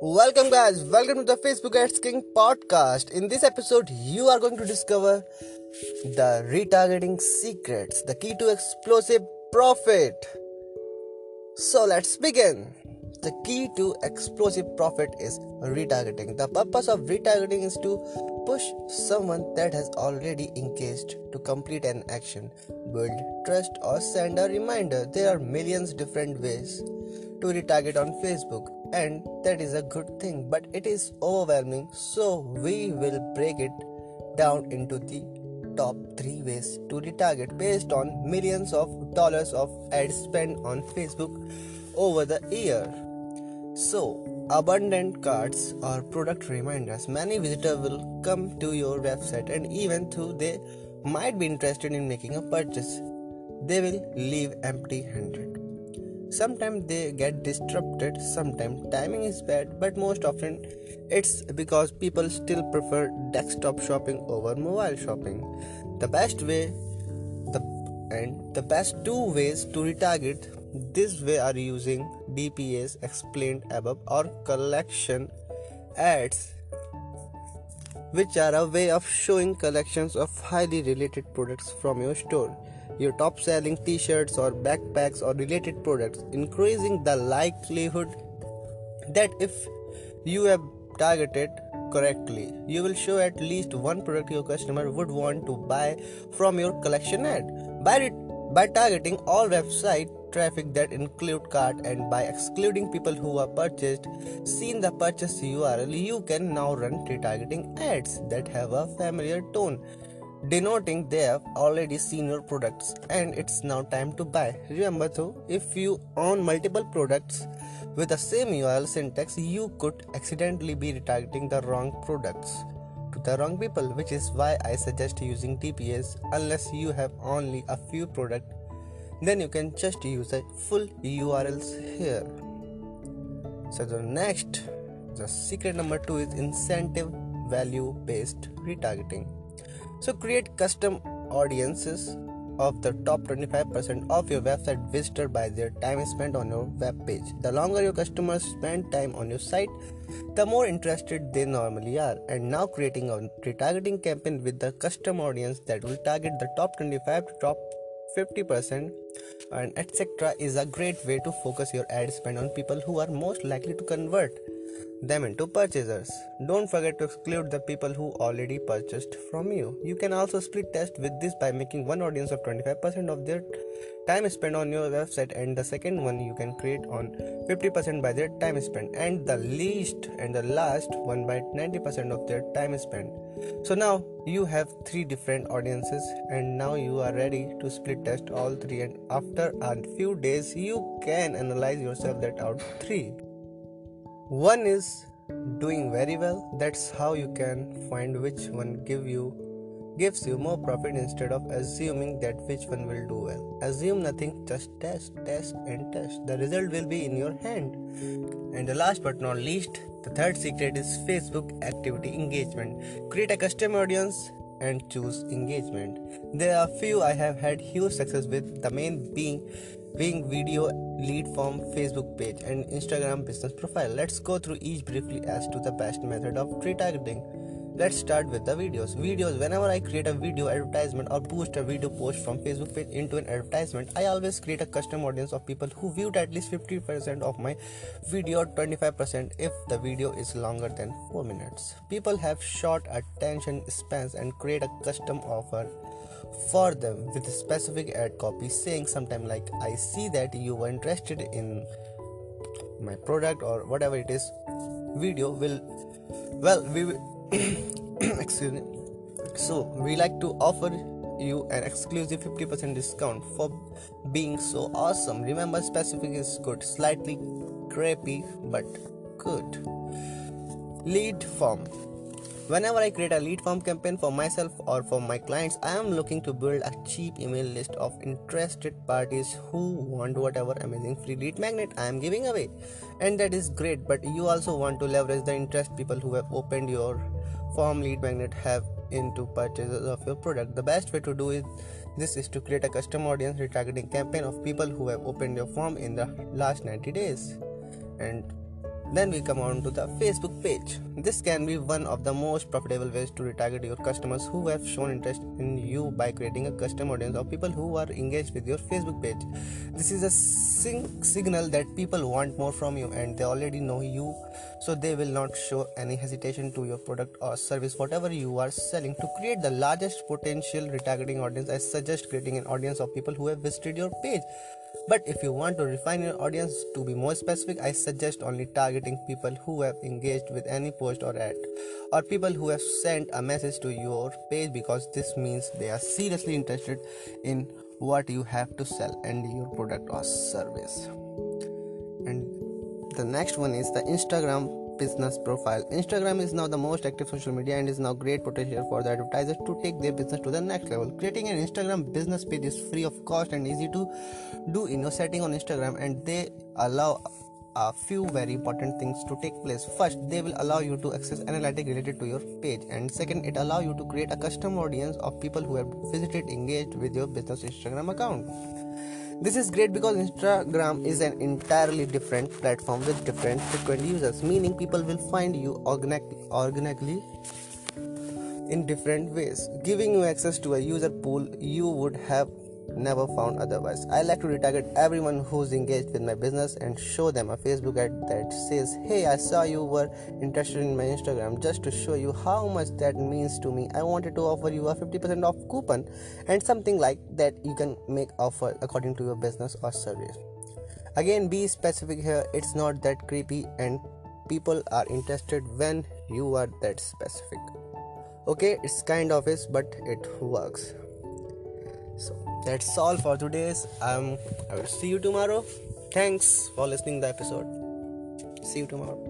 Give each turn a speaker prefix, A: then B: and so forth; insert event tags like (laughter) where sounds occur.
A: Welcome, guys. Welcome to the Facebook Ads King podcast. In this episode, you are going to discover the retargeting secrets, the key to explosive profit. So, let's begin. The key to explosive profit is retargeting. The purpose of retargeting is to push someone that has already engaged to complete an action, build trust, or send a reminder. There are millions different ways to retarget on Facebook, and that is a good thing, but it is overwhelming. So, we will break it down into the top 3 ways to retarget based on millions of dollars of ad spend on Facebook over the year. So, abandoned carts or product reminders. Many visitors will come to your website and even though they might be interested in making a purchase, they will leave empty handed. Sometimes they get disrupted, sometimes timing is bad, but most often it's because people still prefer desktop shopping over mobile shopping. The best way the and the best two ways to retarget this way are using DPAs explained above or collection ads which are a way of showing collections of highly related products from your store your top selling t-shirts or backpacks or related products increasing the likelihood that if you have targeted correctly you will show at least one product your customer would want to buy from your collection ad. By, by targeting all website traffic that include cart and by excluding people who are purchased seen the purchase url you can now run retargeting ads that have a familiar tone denoting they have already seen your products and it's now time to buy. Remember though, if you own multiple products with the same URL syntax, you could accidentally be retargeting the wrong products to the wrong people, which is why I suggest using DPAs unless you have only a few products. Then you can just use the full URLs here. So the next, the secret number two is incentive value based retargeting so create custom audiences of the top 25% of your website visitor by their time spent on your web page. The longer your customers spend time on your site, the more interested they normally are. And now creating a retargeting campaign with the custom audience that will target the top 25 to top 50% and etc is a great way to focus your ad spend on people who are most likely to convert them into purchasers. Don't forget to exclude the people who already purchased from you. You can also split test with this by making one audience of 25% of their time spent on your website and the second one you can create on 50% by their time spent and the least and the last one by 90% of their time spent. So now you have three different audiences and now you are ready to split test all three and after a few days you can analyze yourself that out three one is doing very well. That's how you can find which one give you gives you more profit instead of assuming that which one will do well. Assume nothing just test test and test. The result will be in your hand. And the last but not least the third secret is facebook activity engagement. Create a custom audience and choose engagement. There are few i have had huge success with. The main being being video lead form Facebook page and Instagram business profile. Let's go through each briefly as to the best method of retargeting. Let's start with the videos. Videos, whenever I create a video advertisement or post a video post from Facebook page into an advertisement, I always create a custom audience of people who viewed at least 50% of my video, 25% if the video is longer than 4 minutes. People have short attention spans and create a custom offer for them with a specific ad copy saying sometime like i see that you were interested in my product or whatever it is video will well we will (coughs) excuse me. So we like to offer you an exclusive 50% discount for being so awesome. Remember specific is good slightly crappy but good. Lead form Whenever I create a lead form campaign for myself or for my clients, I am looking to build a cheap email list of interested parties who want whatever amazing free lead magnet I am giving away. And that is great, but you also want to leverage the interest people who have opened your form lead magnet have into purchases of your product. The best way to do it this is to create a custom audience retargeting campaign of people who have opened your form in the last 90 days. And then we come on to the Facebook page. This can be one of the most profitable ways to retarget your customers who have shown interest in you by creating a custom audience of people who are engaged with your Facebook page. This is a sing- signal that people want more from you and they already know you, so they will not show any hesitation to your product or service, whatever you are selling. To create the largest potential retargeting audience, I suggest creating an audience of people who have visited your page but if you want to refine your audience to be more specific, I suggest only targeting people who have engaged with any post or ad, or people who have sent a message to your page because this means they are seriously interested in what you have to sell and your product or service. And the next one is the Instagram business profile. Instagram is now the most active social media and is now great potential for the advertisers to take their business to the next level. Creating an Instagram business page is free of cost and easy to do in your setting on Instagram and they allow a few very important things to take place first they will allow you to access analytics related to your page and second it allow you to create a custom audience of people who have visited engaged with your business instagram account this is great because Instagram is an entirely different platform with different frequent users, meaning people will find you organically in different ways, giving you access to a user pool you would have never found otherwise. I like to retarget everyone who's engaged with my business and show them a Facebook ad that says, Hey, I saw you were interested in my Instagram just to show you how much that means to me. I wanted to offer you a 50% off coupon and something like that you can make offer according to your business or service. Again, be specific here, it's not that creepy and people are interested when you are that specific. Okay, it's kind of is, but it works that's all for today's um i will see you tomorrow. Thanks for listening the episode. See you tomorrow